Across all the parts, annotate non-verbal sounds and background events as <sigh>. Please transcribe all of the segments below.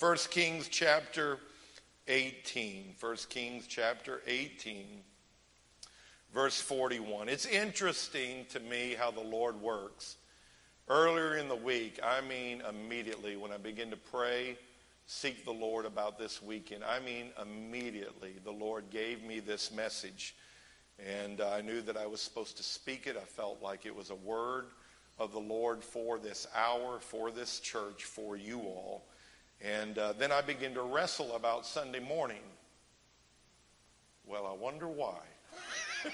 Amen. 1 Kings chapter 18. 1 Kings chapter 18, verse 41. It's interesting to me how the Lord works. Earlier in the week, I mean immediately, when I begin to pray, seek the Lord about this weekend, I mean immediately, the Lord gave me this message. And I knew that I was supposed to speak it. I felt like it was a word of the Lord for this hour, for this church, for you all. And uh, then I began to wrestle about Sunday morning. Well, I wonder why. <laughs>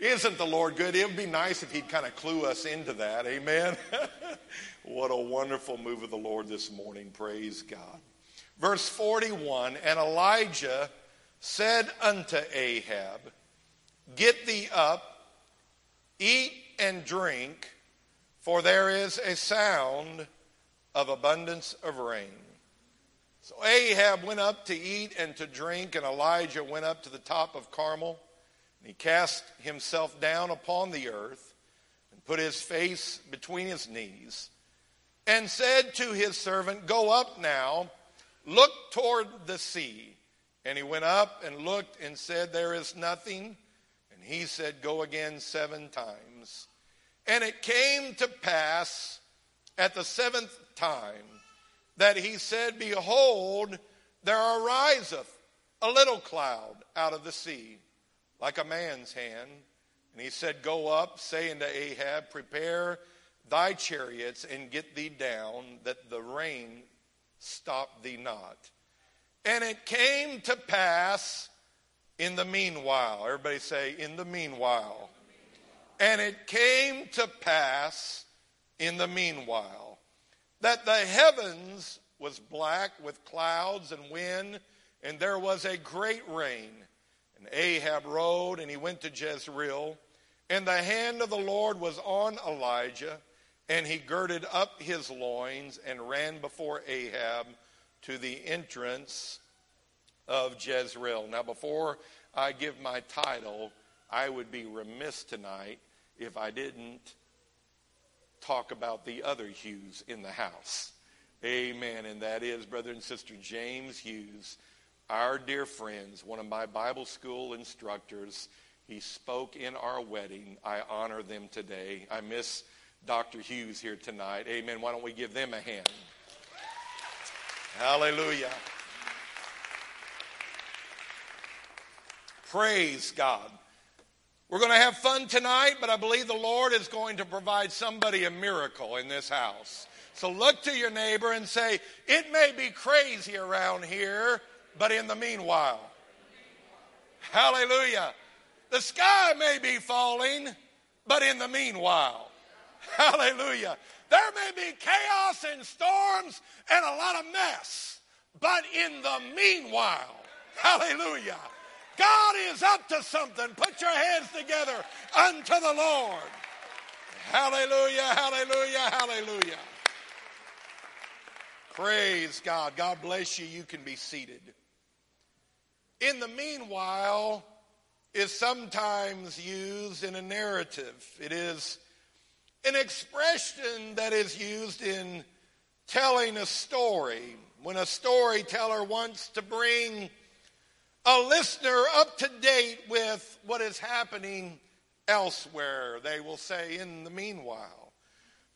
Isn't the Lord good? It would be nice if He'd kind of clue us into that. Amen. <laughs> what a wonderful move of the Lord this morning. Praise God. Verse 41 And Elijah said unto Ahab, Get thee up, eat and drink, for there is a sound of abundance of rain. So Ahab went up to eat and to drink, and Elijah went up to the top of Carmel. And he cast himself down upon the earth and put his face between his knees and said to his servant, Go up now, look toward the sea. And he went up and looked and said, There is nothing. And he said, Go again seven times. And it came to pass at the seventh time that he said, Behold, there ariseth a little cloud out of the sea, like a man's hand. And he said, Go up, saying to Ahab, Prepare thy chariots and get thee down, that the rain stop thee not. And it came to pass in the meanwhile. Everybody say, in the meanwhile. And it came to pass in the meanwhile that the heavens was black with clouds and wind, and there was a great rain. And Ahab rode, and he went to Jezreel. And the hand of the Lord was on Elijah, and he girded up his loins and ran before Ahab to the entrance of Jezreel. Now, before I give my title, I would be remiss tonight if I didn't talk about the other Hughes in the house. Amen. And that is brother and sister James Hughes, our dear friends, one of my Bible school instructors. He spoke in our wedding. I honor them today. I miss Dr. Hughes here tonight. Amen. Why don't we give them a hand? Hallelujah. Praise God. We're going to have fun tonight, but I believe the Lord is going to provide somebody a miracle in this house. So look to your neighbor and say, It may be crazy around here, but in the meanwhile. Hallelujah. The sky may be falling, but in the meanwhile. <laughs> Hallelujah. There may be chaos and storms and a lot of mess, but in the meanwhile. <laughs> Hallelujah. God is up to something. Put your hands together unto the Lord. Hallelujah, hallelujah, hallelujah. Praise God. God bless you. You can be seated. In the meanwhile, is sometimes used in a narrative. It is an expression that is used in telling a story. When a storyteller wants to bring a listener up to date with what is happening elsewhere, they will say, in the meanwhile.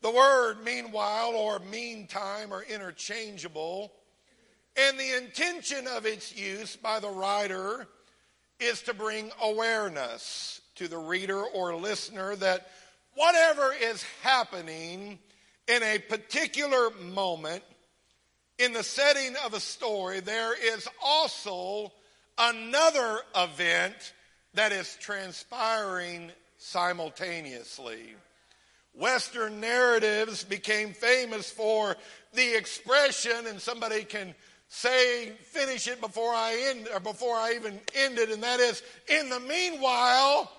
The word meanwhile or meantime are interchangeable, and the intention of its use by the writer is to bring awareness to the reader or listener that whatever is happening in a particular moment in the setting of a story, there is also another event that is transpiring simultaneously. Western narratives became famous for the expression, and somebody can say, finish it before I end, or before I even end it, and that is, in the meanwhile,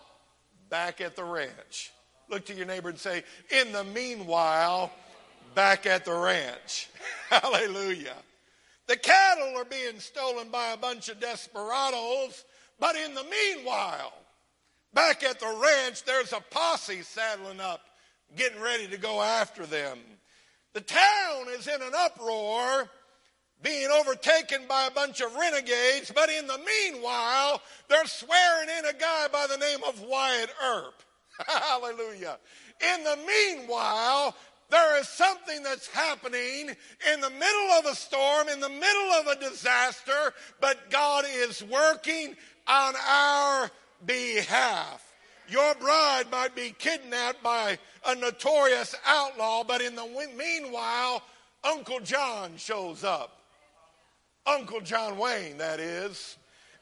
back at the ranch. Look to your neighbor and say, in the meanwhile, back at the ranch. <laughs> Hallelujah. The cattle are being stolen by a bunch of desperados, but in the meanwhile, back at the ranch, there's a posse saddling up, getting ready to go after them. The town is in an uproar, being overtaken by a bunch of renegades, but in the meanwhile, they're swearing in a guy by the name of Wyatt Earp. <laughs> Hallelujah. In the meanwhile, there is something that's happening in the middle of a storm, in the middle of a disaster, but God is working on our behalf. Your bride might be kidnapped by a notorious outlaw, but in the meanwhile, Uncle John shows up. Uncle John Wayne, that is.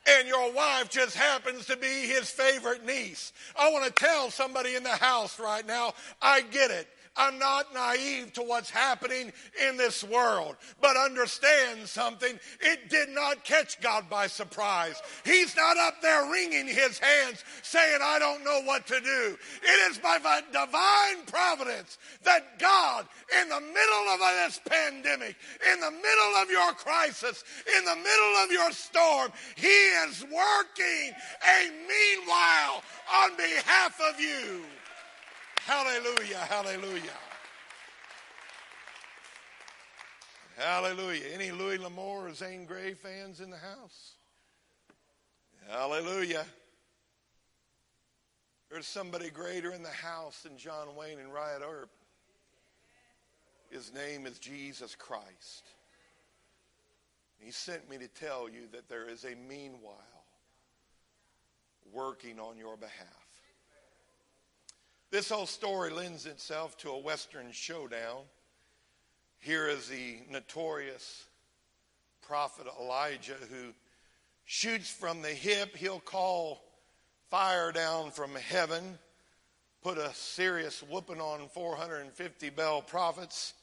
And your wife just happens to be his favorite niece. I want to tell somebody in the house right now, I get it. I'm not naive to what's happening in this world, but understand something. It did not catch God by surprise. He's not up there wringing his hands saying, I don't know what to do. It is by divine providence that God, in the middle of this pandemic, in the middle of your crisis, in the middle of your storm, He is working a meanwhile on behalf of you. Hallelujah, hallelujah. Hallelujah. Any Louis L'Amour or Zane Grey fans in the house? Hallelujah. There's somebody greater in the house than John Wayne and Wyatt Earp. His name is Jesus Christ. He sent me to tell you that there is a meanwhile working on your behalf. This whole story lends itself to a Western showdown. Here is the notorious prophet Elijah who shoots from the hip. He'll call fire down from heaven, put a serious whooping on 450 Baal prophets,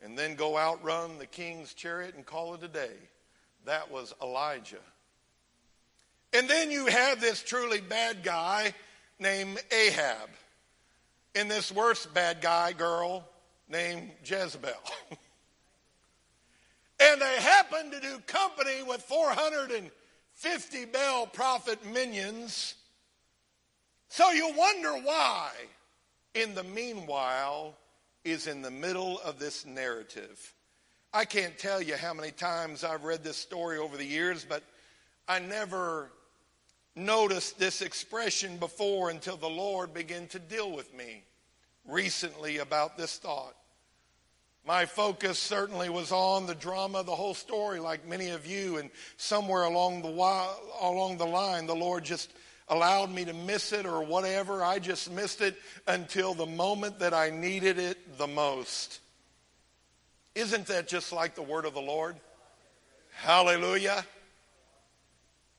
and then go outrun the king's chariot and call it a day. That was Elijah. And then you have this truly bad guy named Ahab in this worst bad guy girl named Jezebel. <laughs> and they happened to do company with 450 Baal prophet minions. So you wonder why, in the meanwhile, is in the middle of this narrative. I can't tell you how many times I've read this story over the years, but I never noticed this expression before until the Lord began to deal with me recently about this thought. My focus certainly was on the drama the whole story, like many of you, and somewhere along the along the line, the Lord just allowed me to miss it or whatever. I just missed it until the moment that I needed it the most. Isn't that just like the word of the Lord? Hallelujah.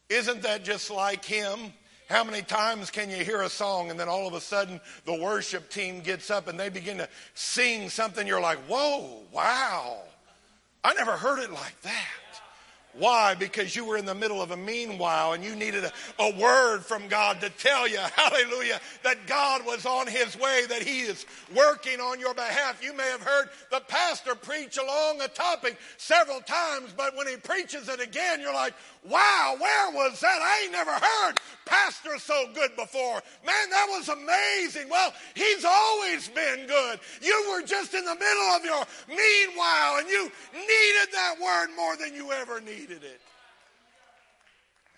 Isn't that just like Him? How many times can you hear a song and then all of a sudden the worship team gets up and they begin to sing something? You're like, whoa, wow. I never heard it like that. Why? Because you were in the middle of a meanwhile and you needed a, a, word from God to tell you, <laughs> hallelujah, that God was on his way, that he is working on your behalf. You may have heard the pastor preach along a topic several times, but when he preaches it again, you're like, wow, where was that? I ain't never heard pastor so good before. Man, that was amazing. Well, he's always been good. You were just in the middle of your meanwhile and you needed that word more than you ever needed needed it.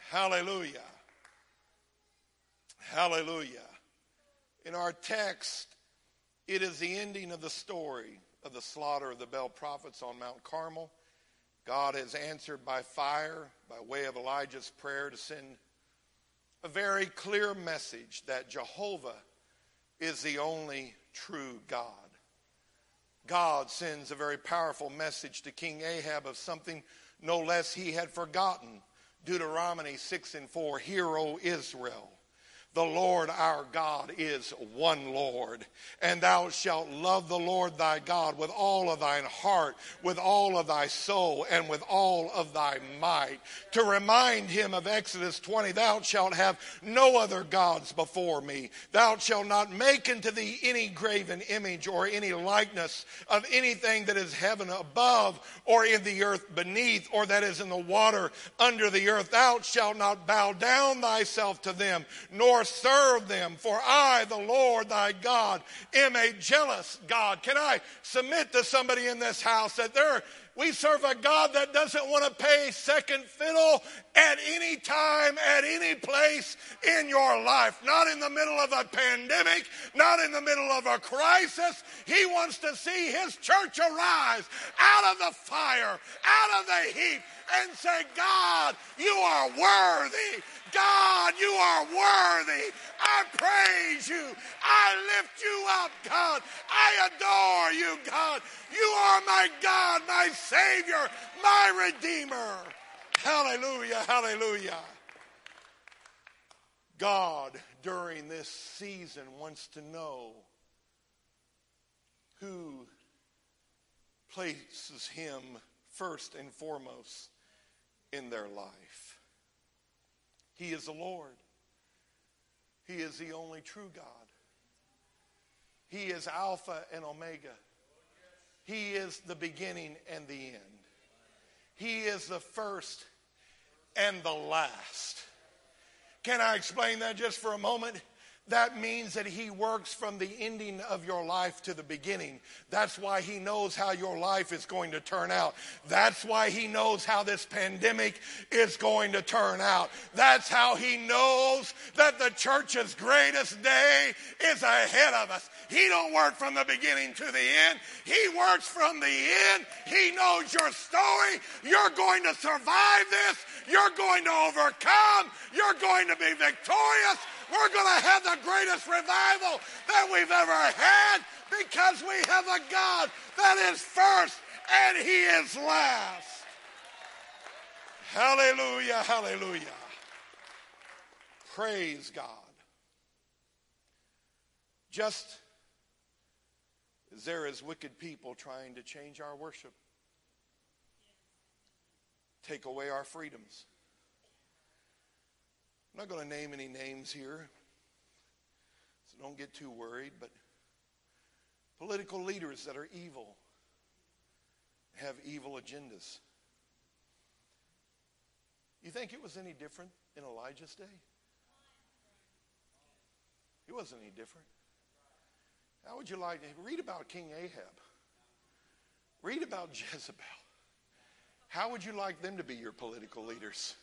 Hallelujah. Hallelujah. In our text, it is the ending of the story of the slaughter of the Baal prophets on Mount Carmel. God has answered by fire, by way of Elijah's prayer, to send a very clear message that Jehovah is the only true God. God sends a very powerful message to King Ahab of something no less he had forgotten. Deuteronomy 6 and 4, Hear, O Israel, the Lord our God is one Lord. And thou shalt love the Lord thy God with all of thine heart, with all of thy soul, and with all of thy might. To remind him of Exodus 20, thou shalt have no other gods before me. Thou shalt not make unto thee any graven image or any likeness of anything that is heaven above or in the earth beneath or that is in the water under the earth. Thou shalt not bow down thyself to them, nor serve them. For I, the Lord thy God, am a jealous God. Can I submit to somebody in this house that there we serve a God that doesn't want to pay second fiddle at any time, at any place in your life. Not in the middle of a pandemic, not in the middle of a crisis. He wants to see his church arise out of the fire, out of the heat, and say, God, you are worthy. God, you are worthy. I praise you. I lift you up, God. I adore you, God. You are my God, my Savior, my Redeemer. Hallelujah, hallelujah. God, during this season, wants to know who places Him first and foremost in their life. He is the Lord. He is the only true God. He is Alpha and Omega. He is the beginning and the end. He is the first and the last. Can I explain that just for a moment? That means that he works from the ending of your life to the beginning. That's why he knows how your life is going to turn out. That's why he knows how this pandemic is going to turn out. That's how he knows that the church's greatest day is ahead of us. He don't work from the beginning to the end. He works from the end. He knows your story. You're going to survive this. You're going to overcome. You're going to be victorious. We're going to have the greatest revival that we've ever had because we have a God that is first and He is last. Hallelujah, hallelujah. Praise God. Just as there is wicked people trying to change our worship, take away our freedoms I'm not going to name any names here, so don't get too worried, but political leaders that are evil have evil agendas. You think it was any different in Elijah's day? It wasn't any different. How would you like to read about King Ahab? Read about <laughs> Jezebel. How would you like them to be your political leaders?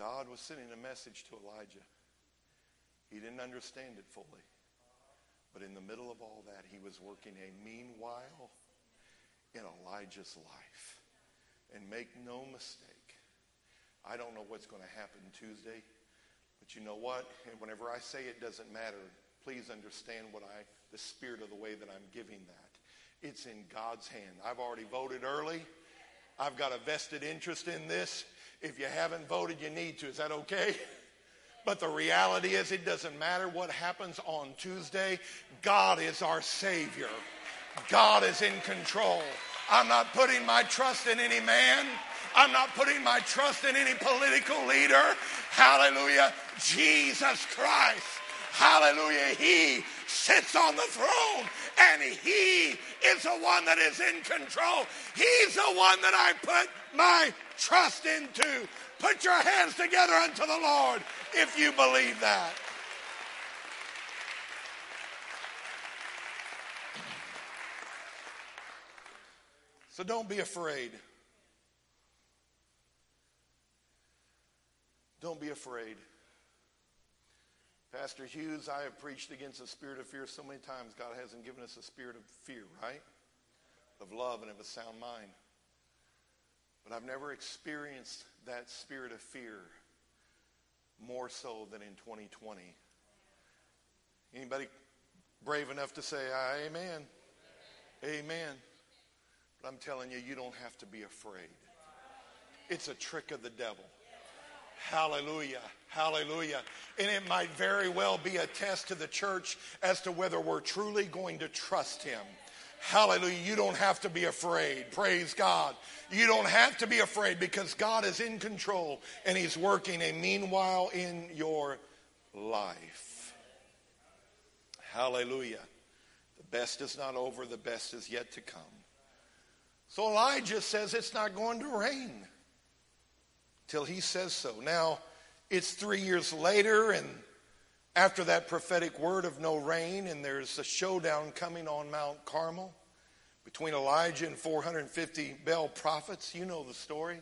God was sending a message to Elijah. He didn't understand it fully. But in the middle of all that, he was working a meanwhile in Elijah's life. And make no mistake, I don't know what's going to happen Tuesday, but you know what? And whenever I say it doesn't matter, please understand what I, the spirit of the way that I'm giving that. It's in God's hand. I've already voted early. I've got a vested interest in this. If you haven't voted, you need to. Is that okay? <laughs> But the reality is, it doesn't matter what happens on Tuesday. God is our Savior. God is in control. I'm not putting my trust in any man. I'm not putting my trust in any political leader. Hallelujah. Jesus Christ. Hallelujah. He sits on the throne and he is the one that is in control. He's the one that I put my trust into. Put your hands together unto the Lord if you believe that. So don't be afraid. Don't be afraid. Pastor Hughes, I have preached against the spirit of fear so many times. God hasn't given us a spirit of fear, right? Of love and of a sound mind. But I've never experienced that spirit of fear more so than in 2020. Anybody brave enough to say amen? Amen. But I'm telling you, you don't have to be afraid. It's a trick of the devil. Hallelujah. Hallelujah. And it might very well be a test to the church as to whether we're truly going to trust him. Hallelujah. You don't have to be afraid. Praise God. You don't have to be afraid because God is in control and He's working a meanwhile in your life. Hallelujah. The best is not over, the best is yet to come. So Elijah says it's not going to rain till he says so. Now, it's three years later, and after that prophetic word of no rain, and there's a showdown coming on Mount Carmel between Elijah and 450 Baal prophets. You know the story.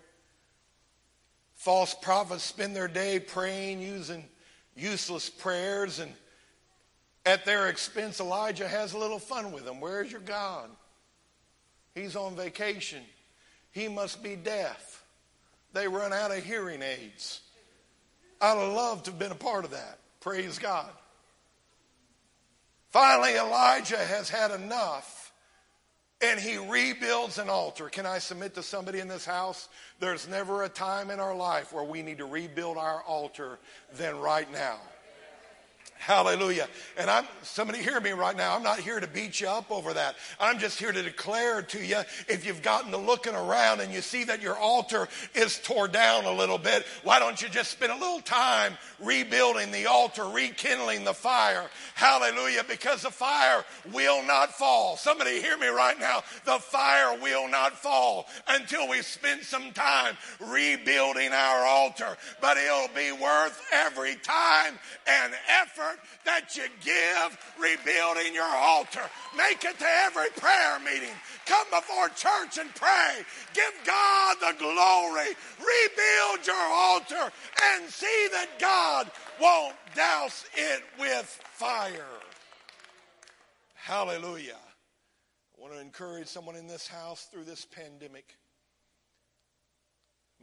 False prophets spend their day praying, using useless prayers, and at their expense, Elijah has a little fun with them. Where's your God? He's on vacation. He must be deaf. They run out of hearing aids. I'd have loved to have been a part of that. Praise God. Finally, Elijah has had enough and he rebuilds an altar. Can I submit to somebody in this house? There's never a time in our life where we need to rebuild our altar than right now. Hallelujah. And I'm, somebody hear me right now. I'm not here to beat you up over that. I'm just here to declare to you if you've gotten to looking around and you see that your altar is tore down a little bit, why don't you just spend a little time rebuilding the altar, rekindling the fire? Hallelujah. Because the fire will not fall. Somebody hear me right now. The fire will not fall until we spend some time rebuilding our altar. But it'll be worth every time and effort that you give rebuilding your altar. Make it to every prayer meeting. Come before church and pray. Give God the glory. Rebuild your altar and see that God won't douse it with fire. Hallelujah. I want to encourage someone in this house through this pandemic.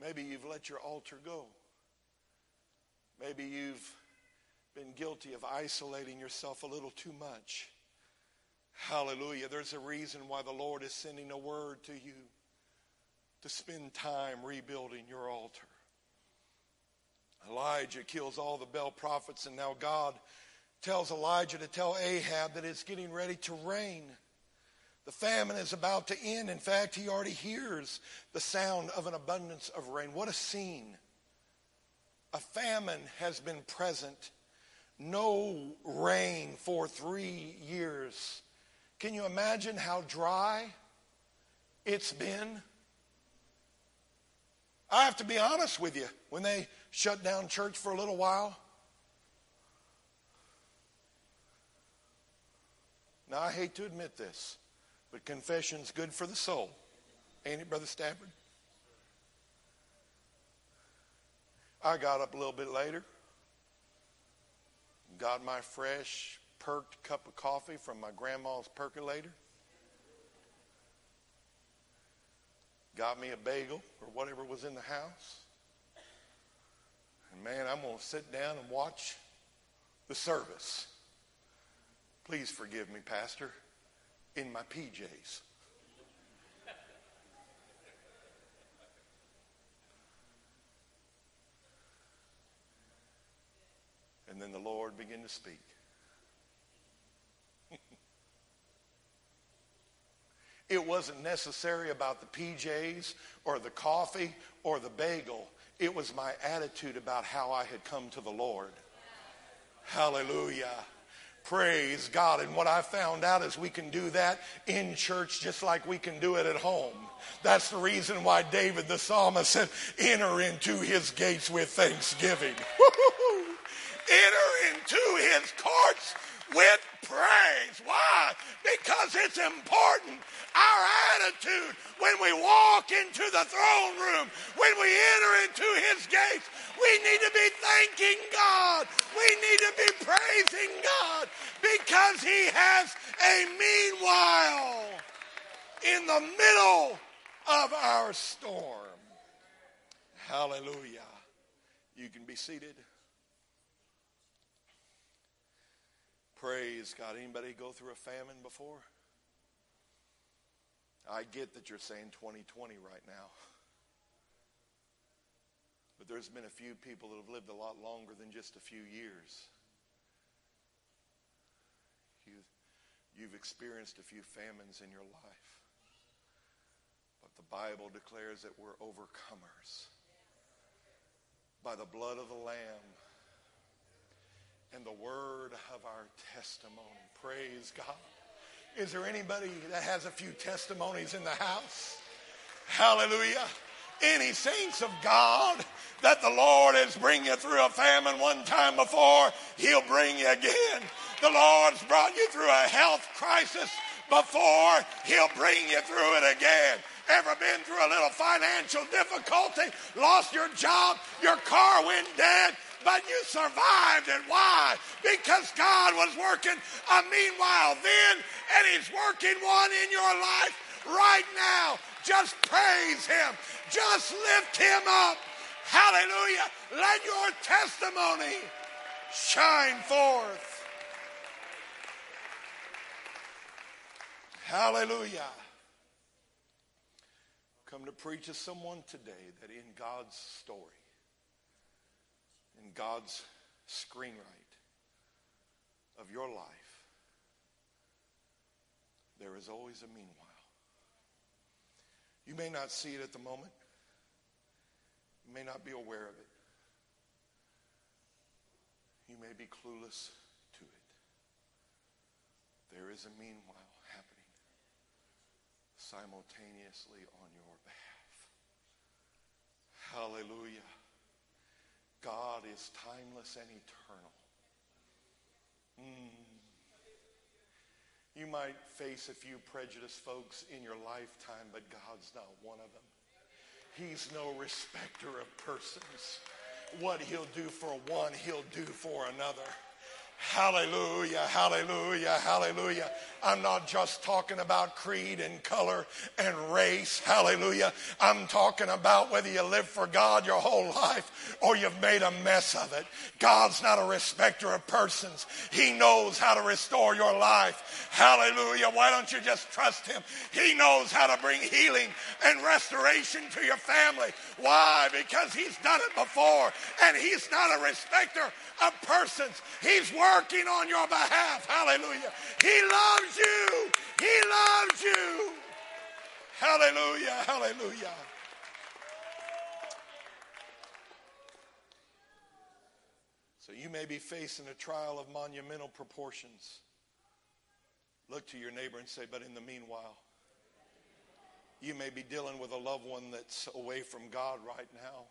Maybe you've let your altar go. Maybe you've been guilty of isolating yourself a little too much. Hallelujah. There's a reason why the Lord is sending a word to you to spend time rebuilding your altar. Elijah kills all the Baal prophets, and now God tells Elijah to tell Ahab that it's getting ready to rain. The famine is about to end. In fact, he already hears the sound of an abundance of rain. What a scene! A famine has been present no rain for three years. Can you imagine how dry it's been? I have to be honest with you. When they shut down church for a little while, now I hate to admit this, but confession's good for the soul. Ain't it, Brother Stafford? I got up a little bit later got my fresh perked cup of coffee from my grandma's percolator. Got me a bagel or whatever was in the house. And man, I'm going to sit down and watch the service. Please forgive me, Pastor, in my PJs. And then the Lord began to speak. <laughs> it wasn't necessary about the PJs or the coffee or the bagel. It was my attitude about how I had come to the Lord. Hallelujah. Praise God. And what I found out is we can do that in church just like we can do it at home. That's the reason why David the psalmist said, enter into his gates with thanksgiving. Enter into his courts with praise. Why? Because it's important. Our attitude when we walk into the throne room, when we enter into his gates, we need to be thanking God. We need to be praising God because he has a meanwhile in the middle of our storm. Hallelujah. You can be seated. Praise God. Anybody go through a famine before? I get that you're saying 2020 right now. But there's been a few people that have lived a lot longer than just a few years. You, you've experienced a few famines in your life. But the Bible declares that we're overcomers by the blood of the Lamb and the word of our testimony. Praise God. Is there anybody that has a few testimonies in the house? Hallelujah. Any saints of God that the Lord has bring you through a famine one time before, he'll bring you again. The Lord's brought you through a health crisis before, he'll bring you through it again. Ever been through a little financial difficulty, lost your job, your car went dead, but you survived And Why? Because God was working a meanwhile then, and He's working one in your life right now. Just praise Him. Just lift Him up. Hallelujah. Let your testimony shine forth. Hallelujah. Come to preach to someone today that in God's story, God's screenwrite of your life, there is always a meanwhile. You may not see it at the moment. You may not be aware of it. You may be clueless to it. There is a meanwhile happening simultaneously on your behalf. Hallelujah. God is timeless and eternal. Mm. You might face a few prejudiced folks in your lifetime, but God's not one of them. He's no respecter of persons. What he'll do for one, he'll do for another. Hallelujah, hallelujah, hallelujah. I'm not just talking about creed and color and race. Hallelujah. I'm talking about whether you live for God your whole life or you've made a mess of it. God's not a respecter of persons. He knows how to restore your life. Hallelujah. Why don't you just trust Him? He knows how to bring healing and restoration to your family. Why? Because He's done it before and He's not a respecter of persons. He's working on your behalf. Hallelujah. He loves you. He loves you. Hallelujah. Hallelujah. So you may be facing a trial of monumental proportions. Look to your neighbor and say, but in the meanwhile, you may be dealing with a loved one that's away from God right now.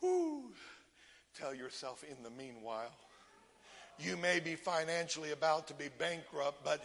Whoo. Tell yourself in the meanwhile. You may be financially about to be bankrupt, but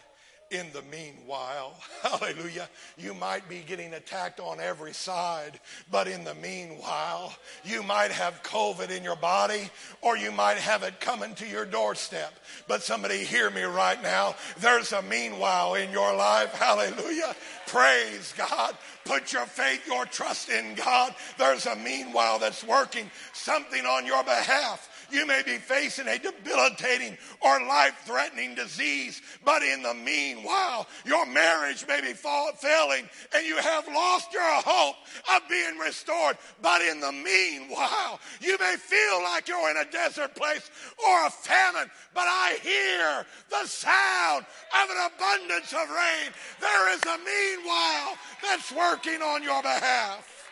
in the meanwhile, <laughs> hallelujah, you might be getting attacked on every side, but in the meanwhile, you might have COVID in your body or you might have it coming to your doorstep. But somebody hear me right now. There's a meanwhile in your life. Hallelujah. Praise God. Put your faith, your trust in God. There's a meanwhile that's working something on your behalf. You may be facing a debilitating or life threatening disease, but in the meanwhile, your marriage may be fall- failing and you have lost your hope of being restored. But in the meanwhile, you may feel like you're in a desert place or a famine, but I hear the sound of an abundance of rain. There is a meanwhile that's working on your behalf.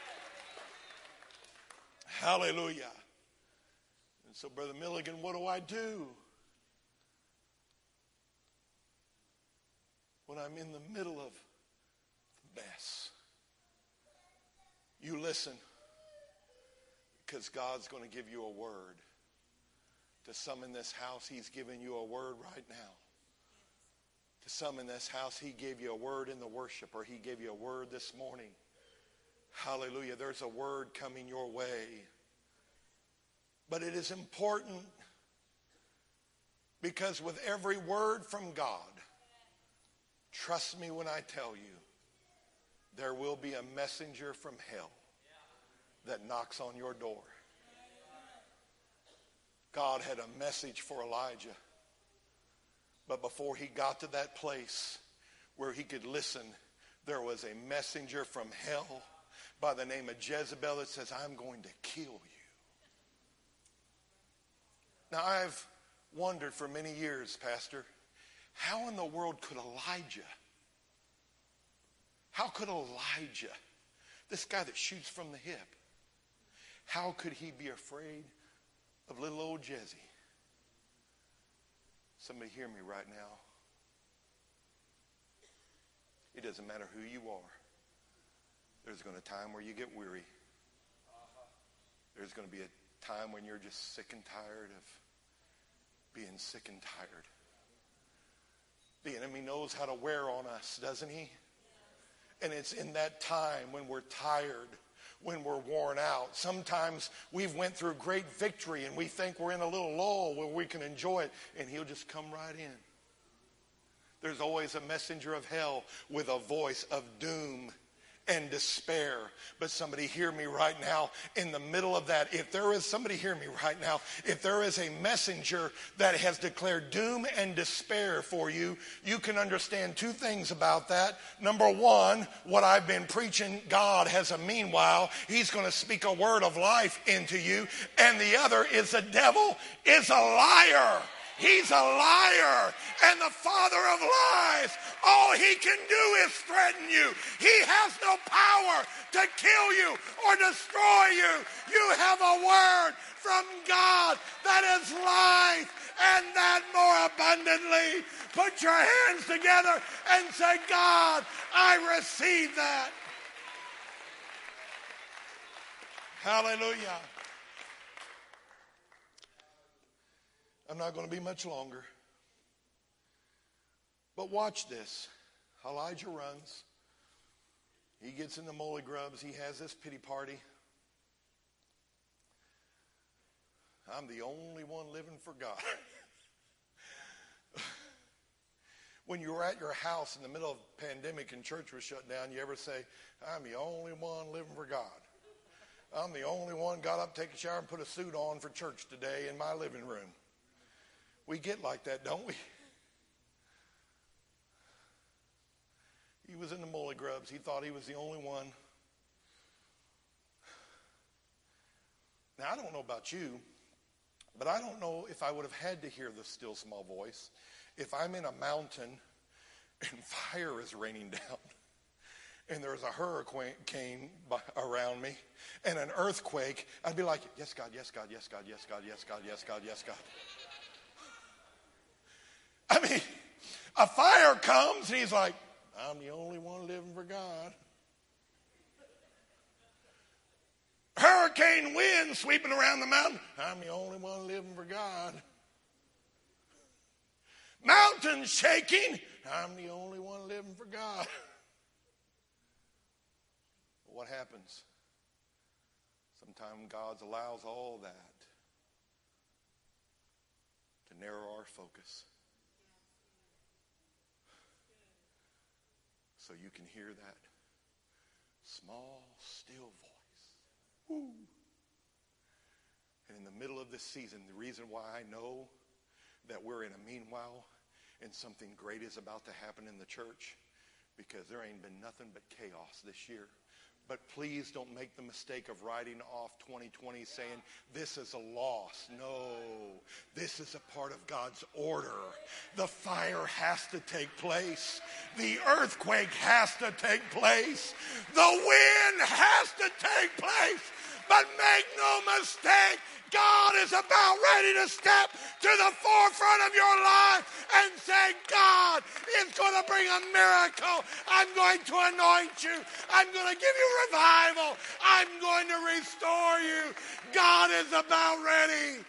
Hallelujah. So, Brother Milligan, what do I do? When I'm in the middle of the mess. You listen because God's going to give you a word. To some in this house, He's giving you a word right now. To some in this house, He gave you a word in the worship, or He gave you a word this morning. Hallelujah. There's a word coming your way. But it is important because with every word from God, trust me when I tell you, there will be a messenger from hell that knocks on your door. God had a message for Elijah. But before he got to that place where he could listen, there was a messenger from hell by the name of Jezebel that says, I'm going to kill you. Now, I've wondered for many years, Pastor, how in the world could Elijah, how could Elijah, this guy that shoots from the hip, how could he be afraid of little old Jesse? Somebody hear me right now. It doesn't matter who you are. There's going to be a time where you get weary. There's going to be a time when you're just sick and tired of being sick and tired. The enemy knows how to wear on us, doesn't he? And it's in that time when we're tired, when we're worn out. Sometimes we've went through great victory and we think we're in a little lull where we can enjoy it and he'll just come right in. There's always a messenger of hell with a voice of doom and despair. But somebody hear me right now in the middle of that. If there is somebody hear me right now, if there is a messenger that has declared doom and despair for you, you can understand two things about that. Number one, what I've been preaching, God has a meanwhile. He's going to speak a word of life into you. And the other is the devil is a liar. He's a liar and the father of lies. All he can do is threaten you. He has no power to kill you or destroy you. You have a word from God that is life and that more abundantly. Put your hands together and say, God, I receive that. Hallelujah. I'm not going to be much longer. But watch this. Elijah runs. He gets in the molly grubs. He has this pity party. I'm the only one living for God. <laughs> when you were at your house in the middle of pandemic and church was shut down, you ever say, I'm the only one living for God? I'm the only one got up, take a shower, and put a suit on for church today in my living room. We get like that, don't we? He was in the molly grubs. He thought he was the only one. Now, I don't know about you, but I don't know if I would have had to hear the still small voice if I'm in a mountain and <laughs> fire is raining down and there's a hurricane around me and an earthquake. I'd be like, yes, God, yes, God, yes, God, yes, God, yes, God, yes, God, yes, God. <laughs> I mean, a fire comes and he's like, I'm the only one living for God. Hurricane wind sweeping around the mountain. I'm the only one living for God. Mountains shaking. I'm the only one living for God. <laughs> What happens? Sometimes God allows all that to narrow our focus. So you can hear that small, still voice. Woo. And in the middle of this season, the reason why I know that we're in a meanwhile and something great is about to happen in the church, because there ain't been nothing but chaos this year. But please don't make the mistake of writing off 2020 saying, this is a loss. No, this is a part of God's order. The fire has to take place. The earthquake has to take place. The wind has to take place. But make no mistake, God is about ready to step to the forefront of your life and say, God is going to bring a miracle. I'm going to anoint you. I'm going to give you revival. I'm going to restore you. God is about ready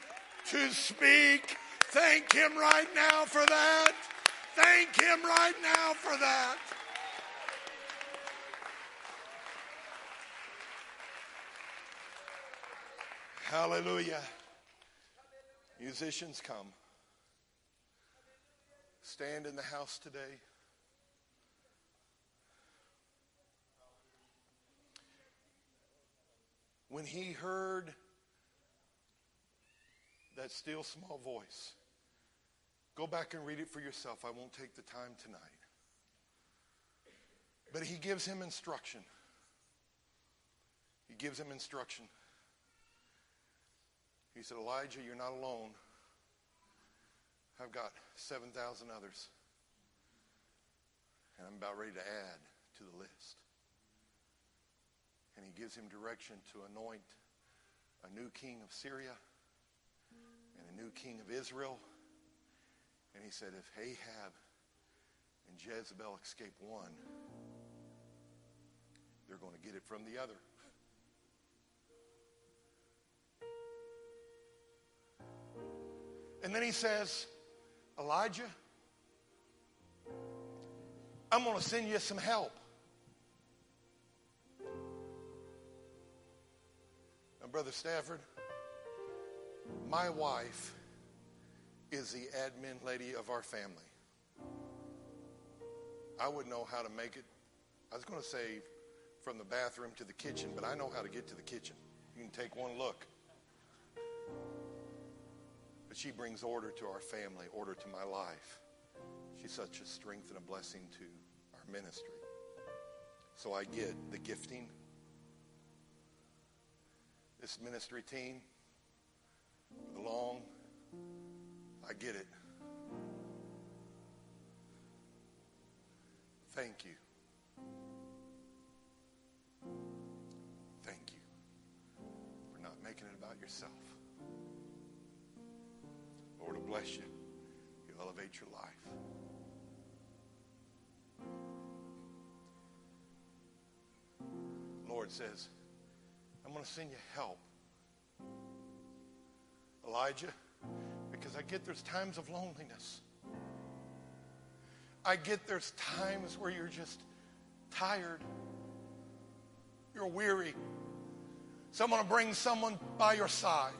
to speak. Thank Him right now for that. Thank Him right now for that. Hallelujah. Musicians, come. Stand in the house today. When he heard that still small voice, go back and read it for yourself. I won't take the time tonight. But he gives him instruction. He gives him instruction. He said, Elijah, you're not alone. I've got 7,000 others. And I'm about ready to add to the list. And he gives him direction to anoint a new king of Syria and a new king of Israel. And he said, if Ahab and Jezebel escape one, they're going to get it from the other. And then he says, Elijah, I'm going to send you some help. Now, Brother Stafford, my wife is the admin lady of our family. I wouldn't know how to make it. I was going to say from the bathroom to the kitchen, but I know how to get to the kitchen. You can take one look. But she brings order to our family, order to my life. She's such a strength and a blessing to our ministry. So I get the gifting. This ministry team, the long, I get it. Thank you. Bless you. Elevate your life. Lord says, I'm going to send you help. Elijah, because I get there's times of loneliness. I get there's times where you're just tired. You're weary. So I'm going to bring someone by your side.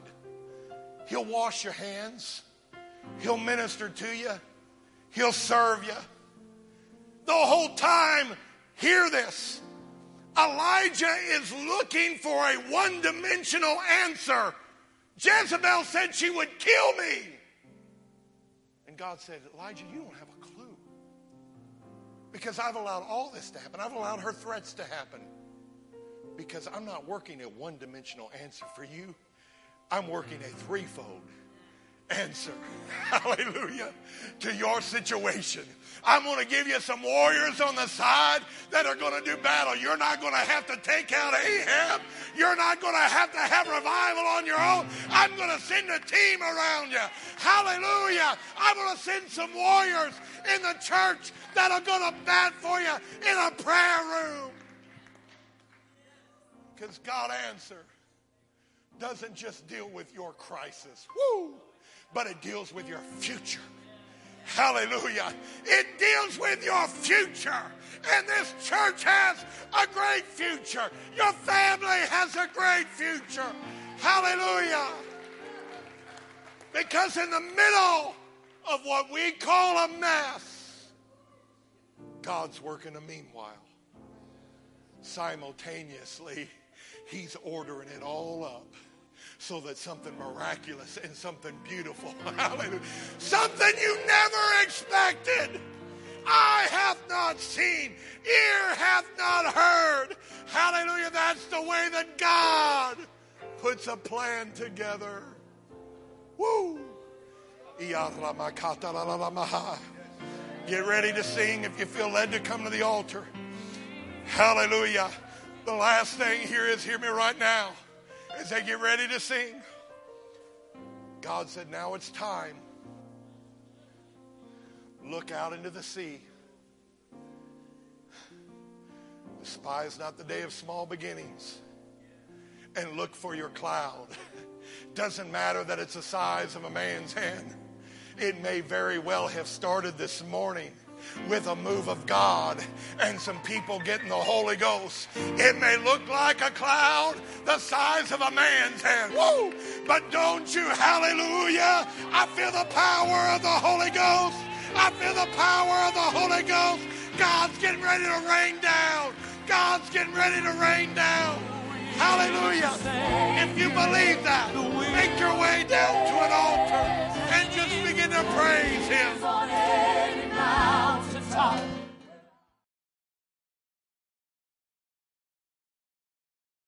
He'll wash your hands. He'll minister to you. He'll serve you. The whole time, hear this. Elijah is looking for a one dimensional answer. Jezebel said she would kill me. And God said, Elijah, you don't have a clue. Because I've allowed all this to happen. I've allowed her threats to happen. Because I'm not working a one dimensional answer for you, I'm working a threefold answer. <laughs> Hallelujah. To your situation. I'm going to give you some warriors on the side that are going to do battle. You're not going to have to take out Ahab. You're not going to have to have revival on your own. I'm going to send a team around you. Hallelujah. I'm going to send some warriors in the church that are going to bat for you in a prayer room. Because God answer doesn't just deal with your crisis. Woo! But it deals with your future. Hallelujah. It deals with your future. And this church has a great future. Your family has a great future. Hallelujah. Because in the middle of what we call a mess, God's working a meanwhile. Simultaneously, He's ordering it all up so that something miraculous and something beautiful, <laughs> hallelujah, something you never expected, eye hath not seen, ear hath not heard. Hallelujah, that's the way that God puts a plan together. Woo! Get ready to sing if you feel led to come to the altar. Hallelujah. The last thing here is hear me right now as they get ready to sing, God said, Now it's time. Look out into the sea. Despise not the day of small beginnings and look for your cloud. <laughs> Doesn't matter that it's the size of a man's hand. It may very well have started this morning with a move of God and some people getting the Holy Ghost. It may look like a cloud the size of a man's hand. Woo! But don't you, hallelujah, I feel the power of the Holy Ghost. I feel the power of the Holy Ghost. God's getting ready to rain down. God's getting ready to rain down. Hallelujah. If you believe that, make your way down to an altar and just begin to praise Him.